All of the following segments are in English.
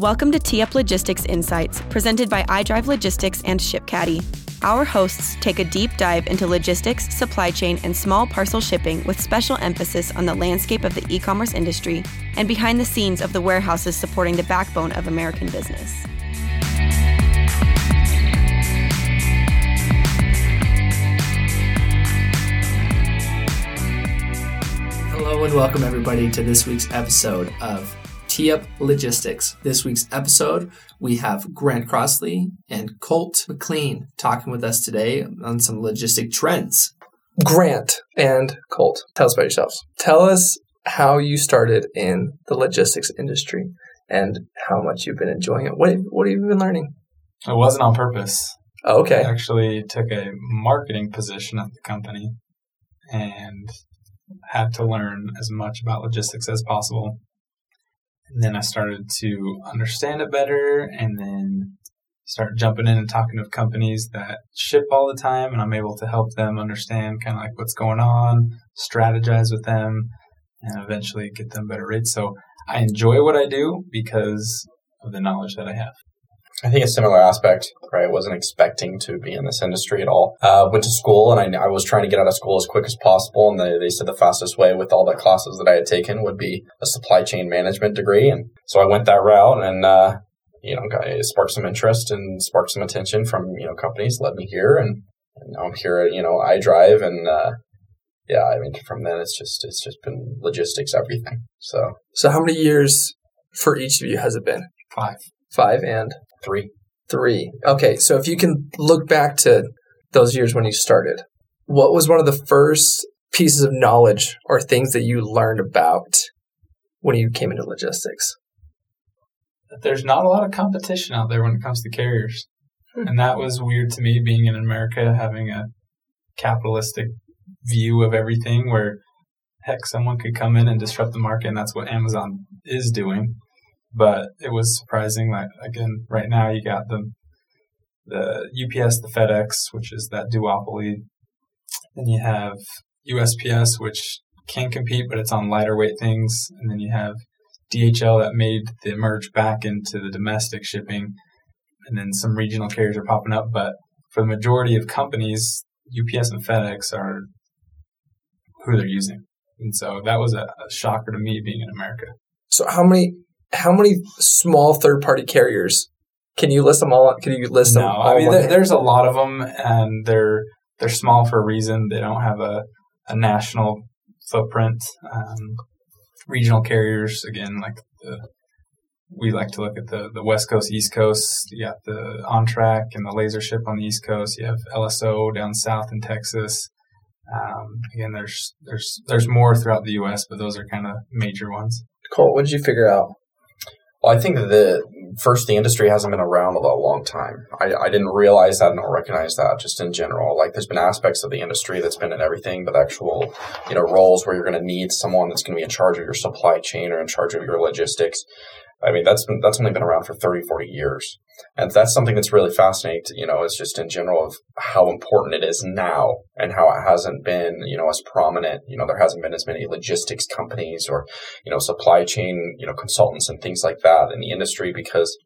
Welcome to Tee Up Logistics Insights, presented by iDrive Logistics and ShipCaddy. Our hosts take a deep dive into logistics, supply chain, and small parcel shipping with special emphasis on the landscape of the e commerce industry and behind the scenes of the warehouses supporting the backbone of American business. Hello and welcome everybody to this week's episode of Tee Up Logistics. This week's episode, we have Grant Crossley and Colt McLean talking with us today on some logistic trends. Grant and Colt, tell us about yourselves. Tell us how you started in the logistics industry and how much you've been enjoying it. What, what have you been learning? It wasn't on purpose. Oh, okay. I actually took a marketing position at the company and had to learn as much about logistics as possible and then I started to understand it better and then start jumping in and talking to companies that ship all the time and I'm able to help them understand kind of like what's going on, strategize with them, and eventually get them better rates. So I enjoy what I do because of the knowledge that I have. I think a similar aspect, right? I wasn't expecting to be in this industry at all. Uh, went to school and I, I, was trying to get out of school as quick as possible. And they, they said the fastest way with all the classes that I had taken would be a supply chain management degree. And so I went that route and, uh, you know, got, it sparked some interest and sparked some attention from, you know, companies led me here. And, and now I'm here at, you know, iDrive and, uh, yeah, I mean, from then it's just, it's just been logistics, everything. So, so how many years for each of you has it been? Five. Five and Three. Three. Okay, so if you can look back to those years when you started, what was one of the first pieces of knowledge or things that you learned about when you came into logistics? There's not a lot of competition out there when it comes to carriers. Hmm. And that was weird to me being in America, having a capitalistic view of everything where heck, someone could come in and disrupt the market, and that's what Amazon is doing but it was surprising. Like again, right now you got the the UPS, the FedEx, which is that duopoly. Then you have USPS, which can compete, but it's on lighter weight things. And then you have DHL that made the merge back into the domestic shipping. And then some regional carriers are popping up. But for the majority of companies, UPS and FedEx are who they're using. And so that was a, a shocker to me being in America. So how many how many small third party carriers can you list them all? Can you list them? No, I mean there, there's a lot of them, and they're they're small for a reason. They don't have a a national footprint. Um, regional carriers, again, like the we like to look at the, the West Coast, East Coast. You got the OnTrac and the LaserShip on the East Coast. You have LSO down south in Texas. Um, again, there's there's there's more throughout the U.S., but those are kind of major ones. Colt, what did you figure out? Well, I think that first the industry hasn't been around a long time. I, I didn't realize that and recognize that just in general. Like there's been aspects of the industry that's been in everything, but actual, you know, roles where you're going to need someone that's going to be in charge of your supply chain or in charge of your logistics. I mean, that's been, that's only been around for 30, 40 years. And that's something that's really fascinating, you know, is just in general of how important it is now and how it hasn't been, you know, as prominent. You know, there hasn't been as many logistics companies or, you know, supply chain, you know, consultants and things like that in the industry because,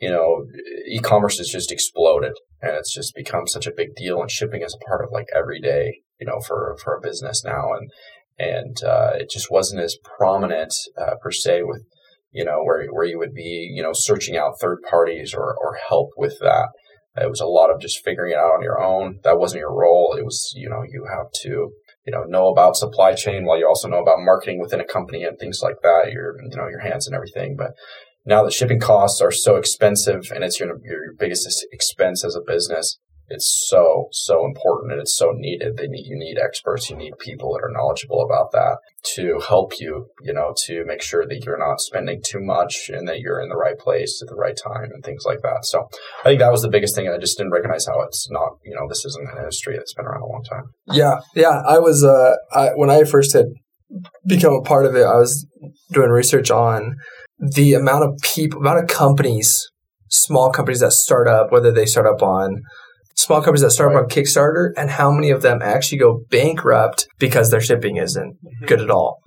you know, e-commerce has just exploded and it's just become such a big deal and shipping is a part of like every day, you know, for, for a business now. And, and, uh, it just wasn't as prominent, uh, per se with, you know, where, where you would be, you know, searching out third parties or, or help with that. It was a lot of just figuring it out on your own. That wasn't your role. It was, you know, you have to, you know, know about supply chain while you also know about marketing within a company and things like that. Your, you know, your hands and everything. But now the shipping costs are so expensive and it's your, your biggest expense as a business it's so so important and it's so needed. They need you need experts you need people that are knowledgeable about that to help you you know to make sure that you're not spending too much and that you're in the right place at the right time and things like that. So i think that was the biggest thing and i just didn't recognize how it's not you know this isn't an industry that's been around a long time. Yeah yeah i was uh I, when i first had become a part of it i was doing research on the amount of people amount of companies small companies that start up whether they start up on small companies that start right. up on Kickstarter and how many of them actually go bankrupt because their shipping isn't mm-hmm. good at all.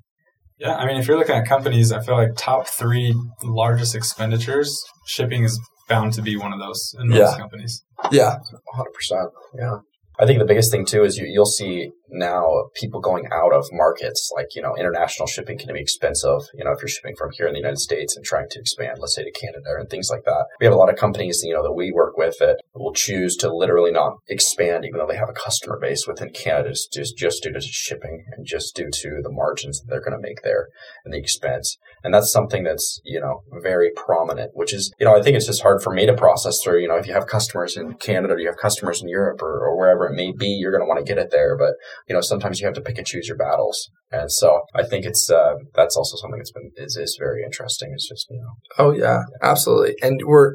Yeah, I mean, if you're looking at companies, I feel like top three largest expenditures, shipping is bound to be one of those in most Yeah. companies. Yeah. Hundred percent. Yeah. I think the biggest thing too is you, you'll see now people going out of markets. Like you know, international shipping can be expensive. You know, if you're shipping from here in the United States and trying to expand, let's say to Canada and things like that. We have a lot of companies, you know, that we work with that will choose to literally not expand, even though they have a customer base within Canada, just just, due to shipping and just due to the margins that they're going to make there and the expense. And that's something that's, you know, very prominent, which is, you know, I think it's just hard for me to process through. You know, if you have customers in Canada or you have customers in Europe or, or wherever it may be, you're going to want to get it there. But, you know, sometimes you have to pick and choose your battles. And so I think it's, uh, that's also something that's been, is, is very interesting. It's just, you know, Oh yeah, absolutely. And we're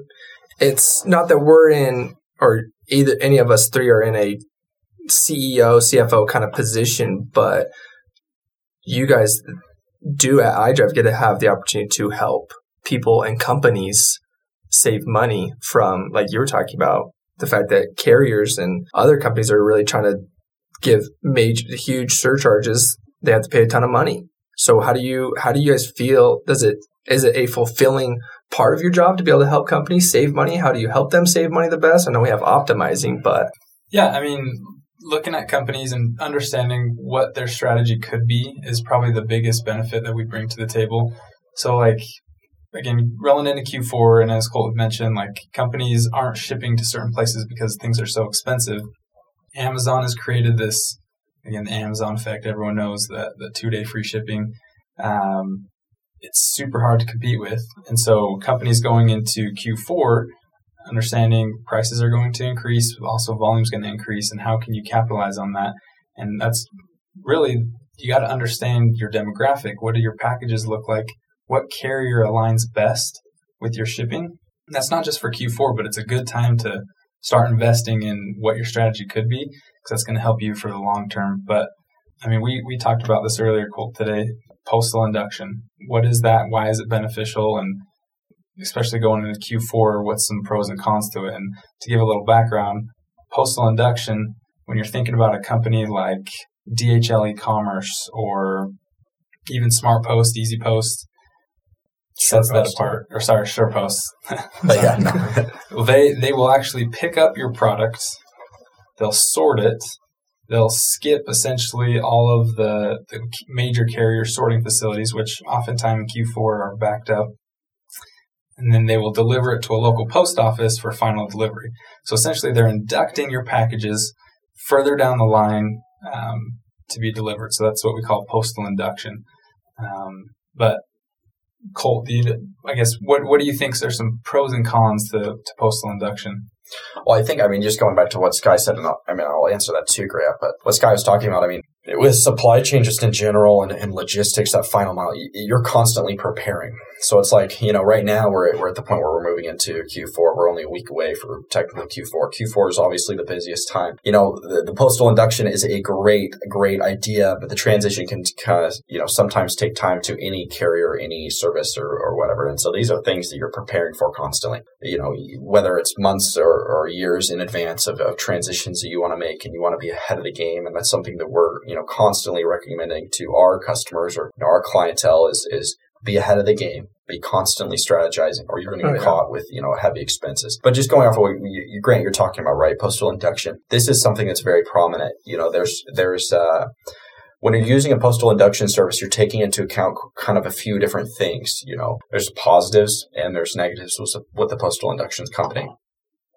it's not that we're in or either any of us three are in a CEO, CFO kind of position, but you guys do at iDrive get to have the opportunity to help people and companies save money from like you were talking about the fact that carriers and other companies are really trying to give major huge surcharges they have to pay a ton of money so how do you how do you guys feel does it is it a fulfilling part of your job to be able to help companies save money how do you help them save money the best i know we have optimizing but Yeah, I mean, looking at companies and understanding what their strategy could be is probably the biggest benefit that we bring to the table. So, like, again, rolling into Q4, and as Colt mentioned, like, companies aren't shipping to certain places because things are so expensive. Amazon has created this, again, the Amazon effect. Everyone knows that the two day free shipping. Um, it's super hard to compete with. And so, companies going into Q4 understanding prices are going to increase, also volume's going to increase, and how can you capitalize on that? And that's really you got to understand your demographic. What do your packages look like? What carrier aligns best with your shipping? That's not just for Q4, but it's a good time to start investing in what your strategy could be because that's going to help you for the long term. But I mean, we we talked about this earlier, Colt, today. Postal induction. What is that? Why is it beneficial? And especially going into Q4, what's some pros and cons to it? And to give a little background, postal induction, when you're thinking about a company like DHL e-commerce or even Smart Post, Easy Post, sets that SurePost. apart. Or sorry, SurePost. but yeah, no. well, they they will actually pick up your product, they'll sort it, they'll skip essentially all of the, the major carrier sorting facilities, which oftentimes in Q4 are backed up, and then they will deliver it to a local post office for final delivery. So essentially, they're inducting your packages further down the line um, to be delivered. So that's what we call postal induction. Um, but Colt, do you, I guess what what do you think are some pros and cons to, to postal induction? Well, I think, I mean, just going back to what Sky said, and I'll, I mean, I'll answer that too, Grant, but what Sky was talking about, I mean, with supply chain just in general and, and logistics, that final mile, you're constantly preparing. So it's like, you know, right now we're, we're at the point where we're moving into Q4. We're only a week away for technically Q4. Q4 is obviously the busiest time. You know, the, the postal induction is a great, great idea, but the transition can kind of, you know, sometimes take time to any carrier, any service or, or whatever. And so these are things that you're preparing for constantly, you know, whether it's months or, or years in advance of, of transitions that you want to make and you want to be ahead of the game. And that's something that we're, you know, constantly recommending to our customers or you know, our clientele is, is be ahead of the game, be constantly strategizing, or you're going to Oh, get yeah. caught with you know heavy expenses. But just going off of what you, you, Grant, you're talking about, right? Postal induction. This is something that's very prominent. You know, there's there's uh, when you're using a postal induction service, you're taking into account kind of a few different things. You know, there's positives and there's negatives with the, with the postal induction company.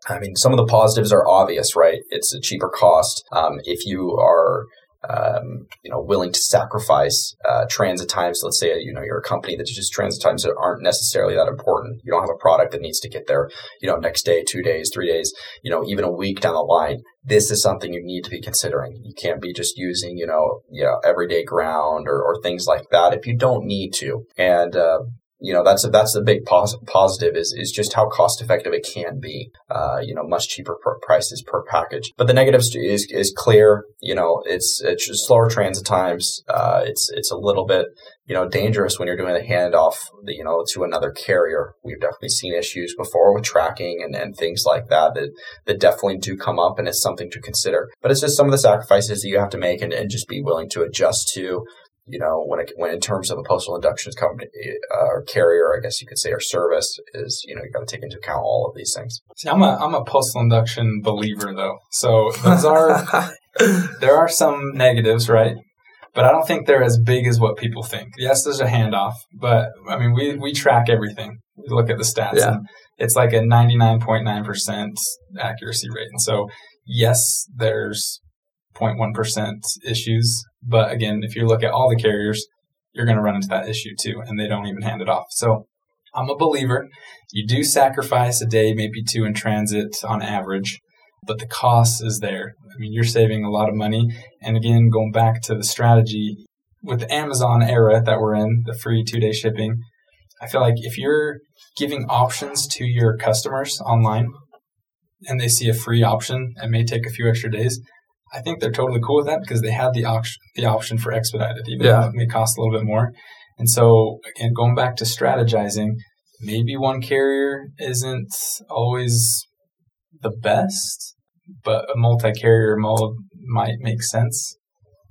I mean, some of the positives are obvious, right? It's a cheaper cost. Um, if you are um, you know, willing to sacrifice uh, transit times. Let's say you know you're a company that just transit times that aren't necessarily that important. You don't have a product that needs to get there, you know, next day, two days, three days, you know, even a week down the line. This is something you need to be considering. You can't be just using, you know, you know, everyday ground or, or things like that if you don't need to. And uh, you know that's that's the big pos- positive is is just how cost effective it can be. Uh, you know, much cheaper per prices per package. But the negatives is is clear. You know, it's it's slower transit times. Uh, it's it's a little bit you know dangerous when you're doing a handoff. You know, to another carrier. We've definitely seen issues before with tracking and, and things like that that that definitely do come up, and it's something to consider. But it's just some of the sacrifices that you have to make and, and just be willing to adjust to you know, when it, when in terms of a postal inductions company uh, or carrier, I guess you could say, or service is, you know, you got to take into account all of these things. See, I'm a I'm a postal induction believer though. So those are there are some negatives, right? But I don't think they're as big as what people think. Yes, there's a handoff, but I mean, we we track everything. We look at the stats, Yeah. and it's like a 99.9% accuracy rate. And so, yes, there's 0.1% issues, but again, if you look at all the carriers, you're going to run into that issue too, and they don't even hand it off. So, I'm a believer. You do sacrifice a day, maybe two in transit on average, but the cost is there. I mean, you're saving a lot of money. And again, going back to the strategy with the Amazon era that we're in, the free two day shipping, I feel like if you're giving options to your customers online and they see a free option it may take a few extra days, I think they're totally cool with that because they had the option the option for expedited, even Yeah. though it may cost a little bit more. And so again, going back to strategizing, maybe one carrier isn't always the best, but a multi-carrier mode might make sense.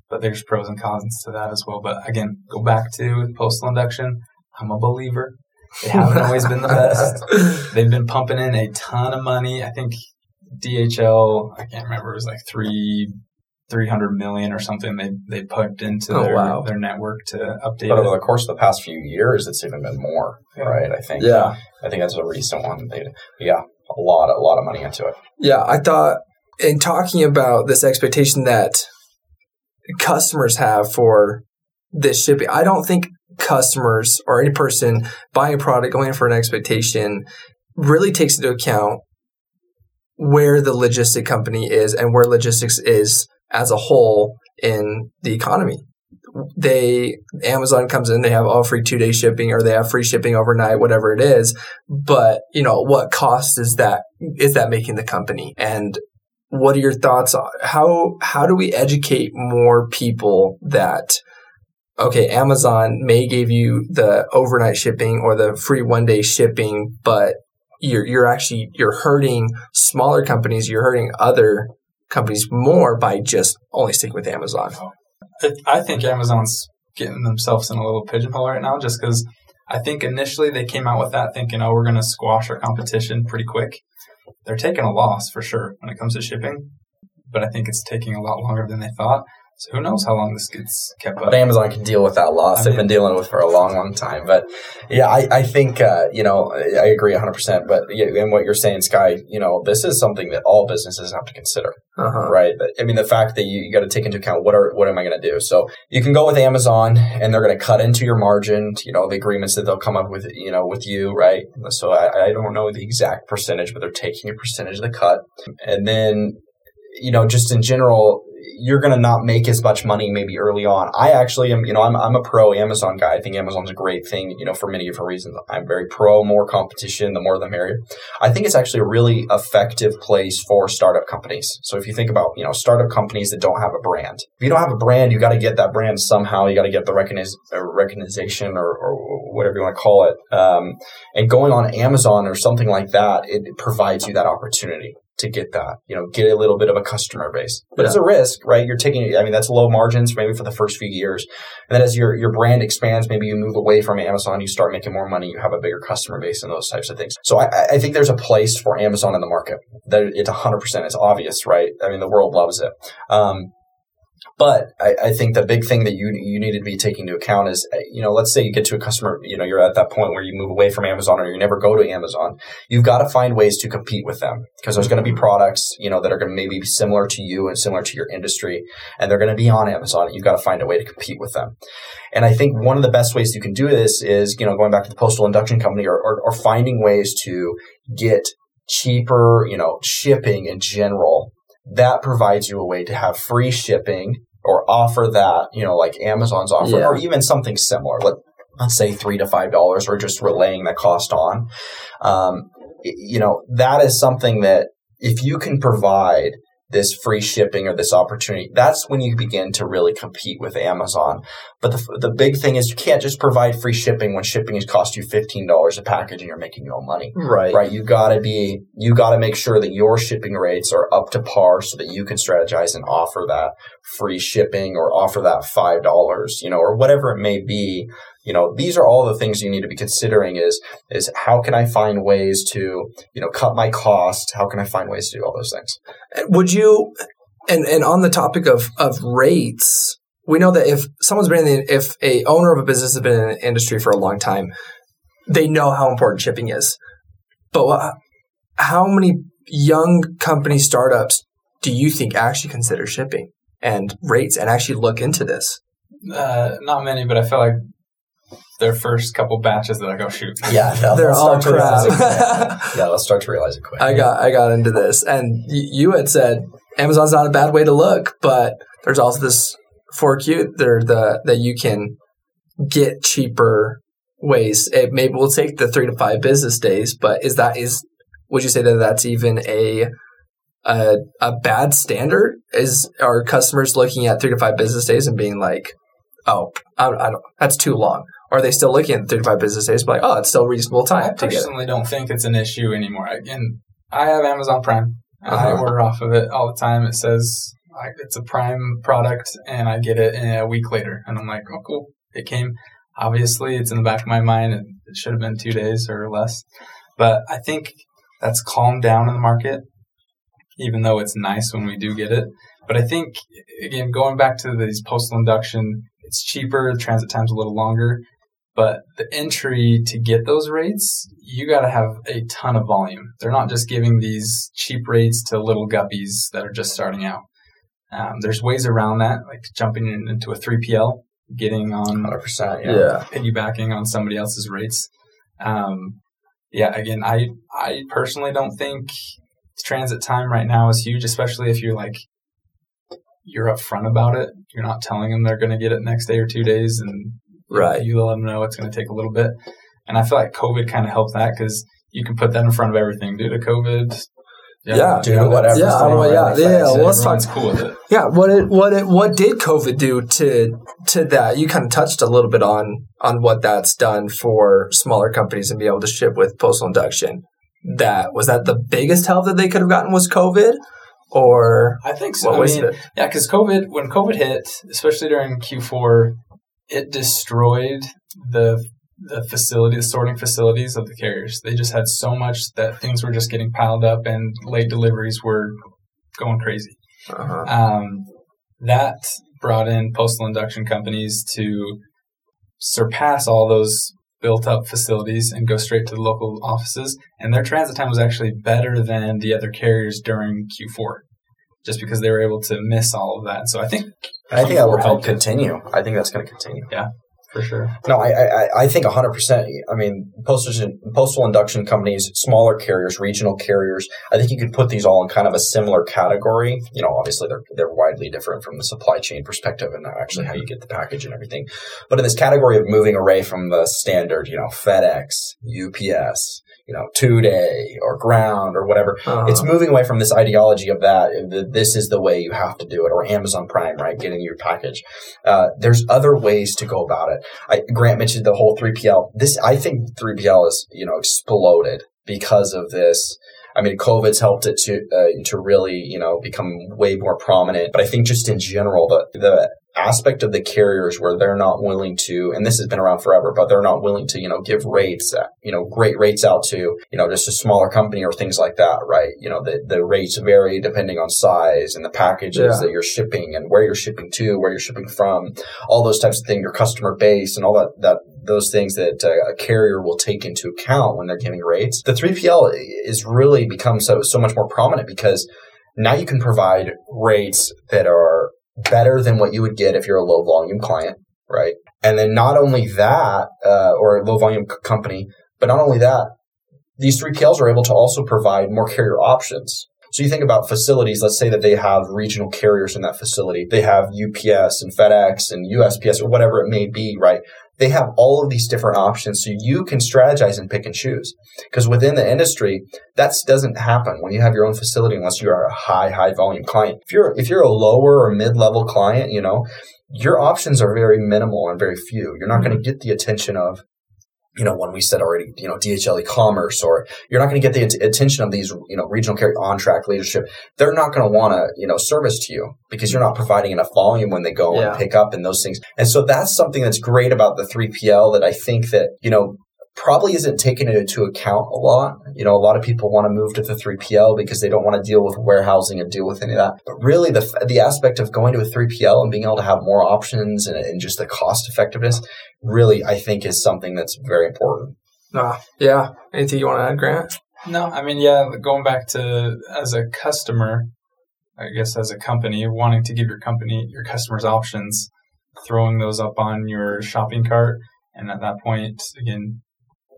But there's pros and cons to that as well. But again, go back to postal induction. I'm a believer. They haven't always been the best. They've been pumping in a ton of money. I think DHL, I can't remember, it was like three, three hundred million or something. They they pumped into Oh, their wow. their network to update But over it. the course of the past few years, it's even been more, Yeah. right? I think. Yeah. I think that's a recent one. They, yeah, a lot, a lot of money into it. Yeah, I thought in talking about this expectation that customers have for this shipping, I don't think customers or any person buying a product going for an expectation really takes into account where the logistic company is and where logistics is as a whole in the economy. They Amazon comes in, they have all free two day shipping or they have free shipping overnight, whatever it is. But you know, what cost is that is that making the company? And what are your thoughts on how how do we educate more people that okay, Amazon may give you the overnight shipping or the free one day shipping, but you're you're actually you're hurting smaller companies, you're hurting other companies more by just only sticking with Amazon. I- think Amazon's getting themselves in a little pigeonhole right now just because I think initially they came out with that thinking, oh, we're going to squash our competition pretty quick. They're taking a loss for sure when it comes to shipping, but I think it's taking a lot longer than they thought. So who knows how long this gets kept up. But Amazon can deal with that loss. I They've been dealing with for a long, long time. But yeah, I, I think, uh, you know, I agree 100%. But yeah, and what you're saying, Sky, you know, this is something that all businesses have to consider, Uh-huh. right? I mean, the fact that you, you got to take into account what are, what am I going to do? So you can go with Amazon and they're going to cut into your margin, you know, the agreements that they'll come up with, you know, with you, right? So I, I don't know the exact percentage, but they're taking a percentage of the cut. And then, you know, just in general, you're going to not make as much money maybe early on. I actually am, you know, I'm, I'm a pro Amazon guy. I think Amazon's a great thing, you know, for many different reasons. I'm very pro more competition, the more the merrier. I think it's actually a really effective place for startup companies. So if you think about, you know, startup companies that don't have a brand, if you don't have a brand, you got to get that brand somehow. You got to get the uh, recognition or, or whatever you want to call it. Um, and going on Amazon or something like that, it provides you that opportunity to get that, you know, get a little bit of a customer base. But it's a risk, right? You're taking, I mean, that's low margins maybe for the first few years. And then as your, your brand expands, maybe you move away from Amazon, you start making more money, you have a bigger customer base and those types of things. So I, I think there's a place for Amazon in the market. That it's 100%, it's obvious, right? I mean, the world loves it. Um, but I, I think the big thing that you you need to be taking into account is, uh, you know, let's say you get to a customer, you know, you're at that point where you move away from Amazon or you never go to Amazon. You've got to find ways to compete with them because there's going to be products, you know, that are going to maybe be similar to you and similar to your industry, and they're going to be on Amazon. You've got to find a way to compete with them. And I think one of the best ways you can do this is, you know, going back to the postal induction company or, or, or finding ways to get cheaper, you know, shipping in general that provides you a way to have free shipping or offer that, you know, like Amazon's offer Yeah. or even something similar. Let, let's say three to five dollars, or just relaying the cost on. Um, you know, that is something that if you can provide this free shipping or this opportunity, that's when you begin to really compete with Amazon. But the, the big thing is you can't just provide free shipping when shipping has cost you $15 a package and you're making no money. Right. Right. You gotta be, you gotta make sure that your shipping rates are up to par so that you can strategize and offer that free shipping or offer that $5, you know, or whatever it may be. You know, these are all the things you need to be considering is, is how can I find ways to, you know, cut my cost? How can I find ways to do all those things? Would you, and, and on the topic of, of rates, we know that if someone's been in the, if a owner of a business has been in the industry for a long time, they know how important shipping is. But what, how many young company startups do you think actually consider shipping and rates and actually look into this? Uh, not many, but I feel like their first couple batches that I go shoot. Yeah, no, They're let's all start to realize it crap. quick. yeah, let's start to realize it quick. I got I got into this, and y- you had said Amazon's not a bad way to look, but there's also this fork you there the that you can get cheaper ways. It maybe will take the three to five business days, but is that is would you say that that's even a a, a bad standard? Is are customers looking at three to five business days and being like, oh, I, I don't, that's too long? Are they still looking at 35 business days, but like, oh, it's still reasonable I time get personally don't think it's an issue anymore. Again, I have Amazon Prime. and I Uh-huh. order off of it all the time. It says like, it's a Prime product, and I get it a week later, and I'm like, oh, cool, it came. Obviously, it's in the back of my mind. It, it should have been two days or less, but I think that's calmed down in the market. Even though it's nice when we do get it, but I think again going back to these postal induction, it's cheaper. The transit time's a little longer, but the entry to get those rates, you got to have a ton of volume. They're not just giving these cheap rates to little guppies that are just starting out. Um, there's ways around that, like jumping in, into a 3PL, getting on 100%. Yeah. Yeah. piggybacking on somebody else's rates. Um, yeah, again, I I personally don't think transit time right now is huge, especially if you're like you're upfront about it. You're not telling them they're going to get it next day or two days, and Right. you let them know it's going to take a little bit. And I feel like COVID kind of helped that because you can put that in front of everything due to COVID. Yeah. Do whatever. Yeah, going well, yeah, right yeah, now. well, let's talk- Everyone's cool with it. Yeah, what it, what it, what did COVID do to to that? You kind of touched a little bit on on what that's done for smaller companies and be able to ship with postal induction. That was that the biggest help that they could have gotten was COVID, or I think so. what I was mean, it? Yeah, because COVID, when COVID hit, especially during Q4, it destroyed the the facility, the sorting facilities of the carriers. They just had so much that things were just getting piled up, and late deliveries were going crazy. Uh-huh. Um, that brought in postal induction companies to surpass all those built up facilities and go straight to the local offices. And their transit time was actually better than the other carriers during Q4, just because they were able to miss all of that. So I think I think that will help continue. I think that's going to continue. Yeah, for sure. No, I, I, I think 100%. I mean, postal, postal induction companies, smaller carriers, regional carriers, I think you could put these all in kind of a similar category. You know, obviously they're, they're widely different from the supply chain perspective and actually how you get the package and everything. But in this category of moving away from the standard, you know, FedEx, UPS, you know, two day or ground or whatever, Uh-huh. it's moving away from this ideology of that, this is the way you have to do it, or Amazon Prime, right? Getting your package. Uh, there's other ways to go about it. I, Grant mentioned the whole 3PL. This, I think 3PL is, you know, exploded because of this. I mean, COVID's helped it to, uh, to really, you know, become way more prominent. But I think just in general, the, the aspect of the carriers where they're not willing to, and this has been around forever, but they're not willing to, you know, give rates, you know, great rates out to, you know, just a smaller company or things like that, right? You know, the, the rates vary depending on size and the packages Yeah. that you're shipping and where you're shipping to, where you're shipping from, all those types of things, your customer base and all that, that, those things that uh, a carrier will take into account when they're giving rates. The 3PL is really become so, so much more prominent because now you can provide rates that are better than what you would get if you're a low volume client, right? And then not only that, uh, or a low volume c- company, but not only that, these 3PLs are able to also provide more carrier options. So you think about facilities, let's say that they have regional carriers in that facility. They have UPS and FedEx and USPS or whatever it may be, right? They have all of these different options. So you can strategize and pick and choose. Because within the industry, that doesn't happen when you have your own facility unless you are a high, high volume client. If you're, if you're a lower or mid level client, you know, your options are very minimal and very few. You're not mm-hmm. going to get the attention of you know, when we said already, you know, DHL e-commerce, or you're not going to get the at- attention of these, you know, regional carrier OnTrac LaserShip. They're not going to want to, you know, service to you because you're not providing enough volume when they go Yeah. and pick up and those things. And so that's something that's great about the 3PL that I think that, you know, probably isn't taken into account a lot. You know, a lot of people want to move to the 3PL because they don't want to deal with warehousing and deal with any of that. But really the, the aspect of going to a 3PL and being able to have more options and, and just the cost effectiveness really, I think is something that's very important. Ah, yeah. Anything you want to add, Grant? No, I mean, yeah, going back to as a customer, I guess as a company, wanting to give your company, your customers options, throwing those up on your shopping cart. And at that point, again,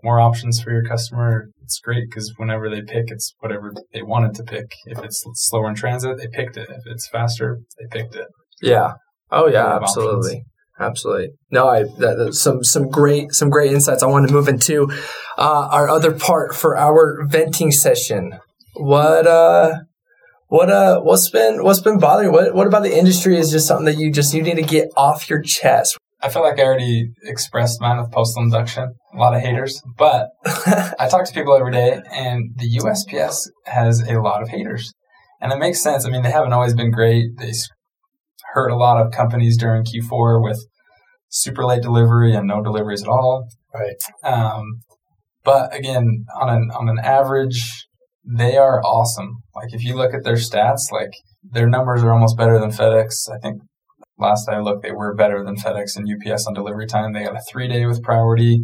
more options for your customer. It's great because whenever they pick, it's whatever they wanted to pick. If it's slower in transit, they picked it. If it's faster, they picked it. Yeah. Oh yeah, Lot of absolutely. Absolutely. No, I that, some some great some great insights. I want to move into uh, our other part for our venting session. What uh what uh what's been what's been bothering you? What what about the industry is just something that you just you need to get off your chest? I feel like I already expressed mine with postal induction. A lot of haters, but I talk to people every day, and the USPS has a lot of haters, and it makes sense. I mean, they haven't always been great. They hurt a lot of companies during Q4 with super late delivery and no deliveries at all. Right. Um, but again, on an on an average, they are awesome. Like if you look at their stats, like their numbers are almost better than FedEx. I think last I looked, they were better than FedEx and UPS on delivery time. They got a three day with priority.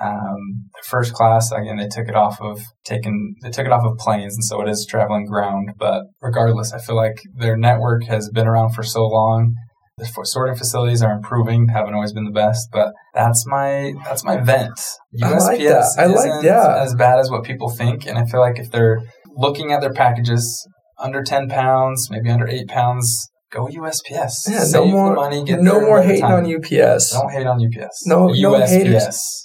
Um, first class again, they took it off of taken they took it off of planes, and so it is traveling ground. But regardless, I feel like their network has been around for so long. The sorting facilities are improving, haven't always been the best, but that's my that's my vent. I USPS like that. I isn't yeah. as bad as what people think, and I feel like if they're looking at their packages under ten pounds, maybe under eight pounds, go USPS. Yeah, Save no more money, get no more better hating time. on UPS. Don't hate on UPS. No- no USPS. haters.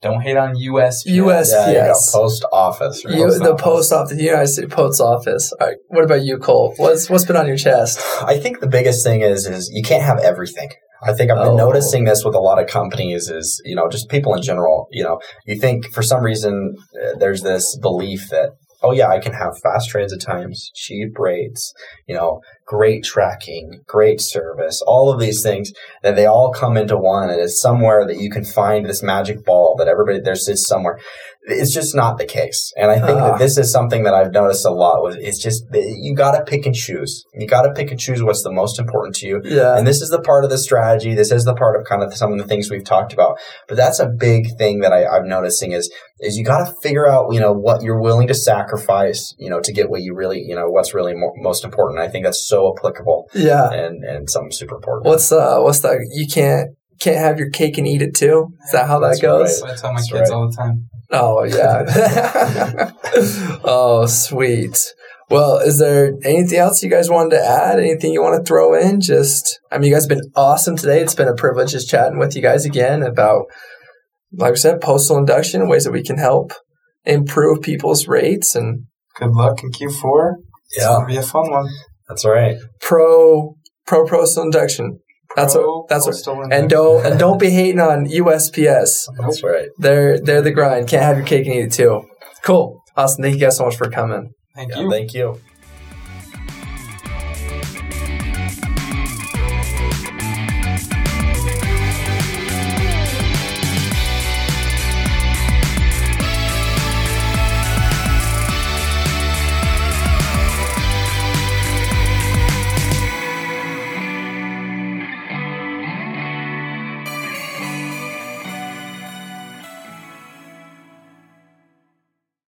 Don't hate on USPS. US Yeah, you go post office. right? You, Post the office. post office, the United States Post Office. All right, what about you, Cole? What's what's been on your chest? I think the biggest thing is is you can't have everything. I think I've been Oh. noticing this with a lot of companies is, you know, just people in general, you know, you think for some reason uh, there's this belief that oh yeah, I can have fast transit times, cheap rates, you know, great tracking, great service, all of these things that they all come into one and it's somewhere that you can find this magic ball that everybody there's this somewhere. It's just not the case. And I think Ah. that this is something that I've noticed a lot with it's just that you got to pick and choose. You got to pick and choose what's the most important to you. Yeah, And this is the part of the strategy. This is the part of kind of some of the things we've talked about. But that's a big thing that I, I'm noticing is is you got to figure out you know what you're willing to sacrifice you know to get what you really you know what's really mo- most important. I think that's so applicable yeah. and and something super important. What's uh what's that? You can't can't have your cake and eat it too. Is that how that That's goes? That's what I tell my That's kids right. all the time. Oh yeah. oh sweet. Well, is there anything else you guys wanted to add? Anything you want to throw in? Just, I mean, you guys have been awesome today. It's been a privilege just chatting with you guys again about, like I said, postal induction, ways that we can help improve people's rates and Good luck in Q4. It's Yeah. gonna be a fun one. That's right. pro pro postal induction. That's what. That's what. postal And don't and don't be hating on USPS. That's right. They're they're the grind. Can't have your cake and eat it too. Cool. Awesome. Thank you guys so much for coming. Thank Yeah, you. thank you.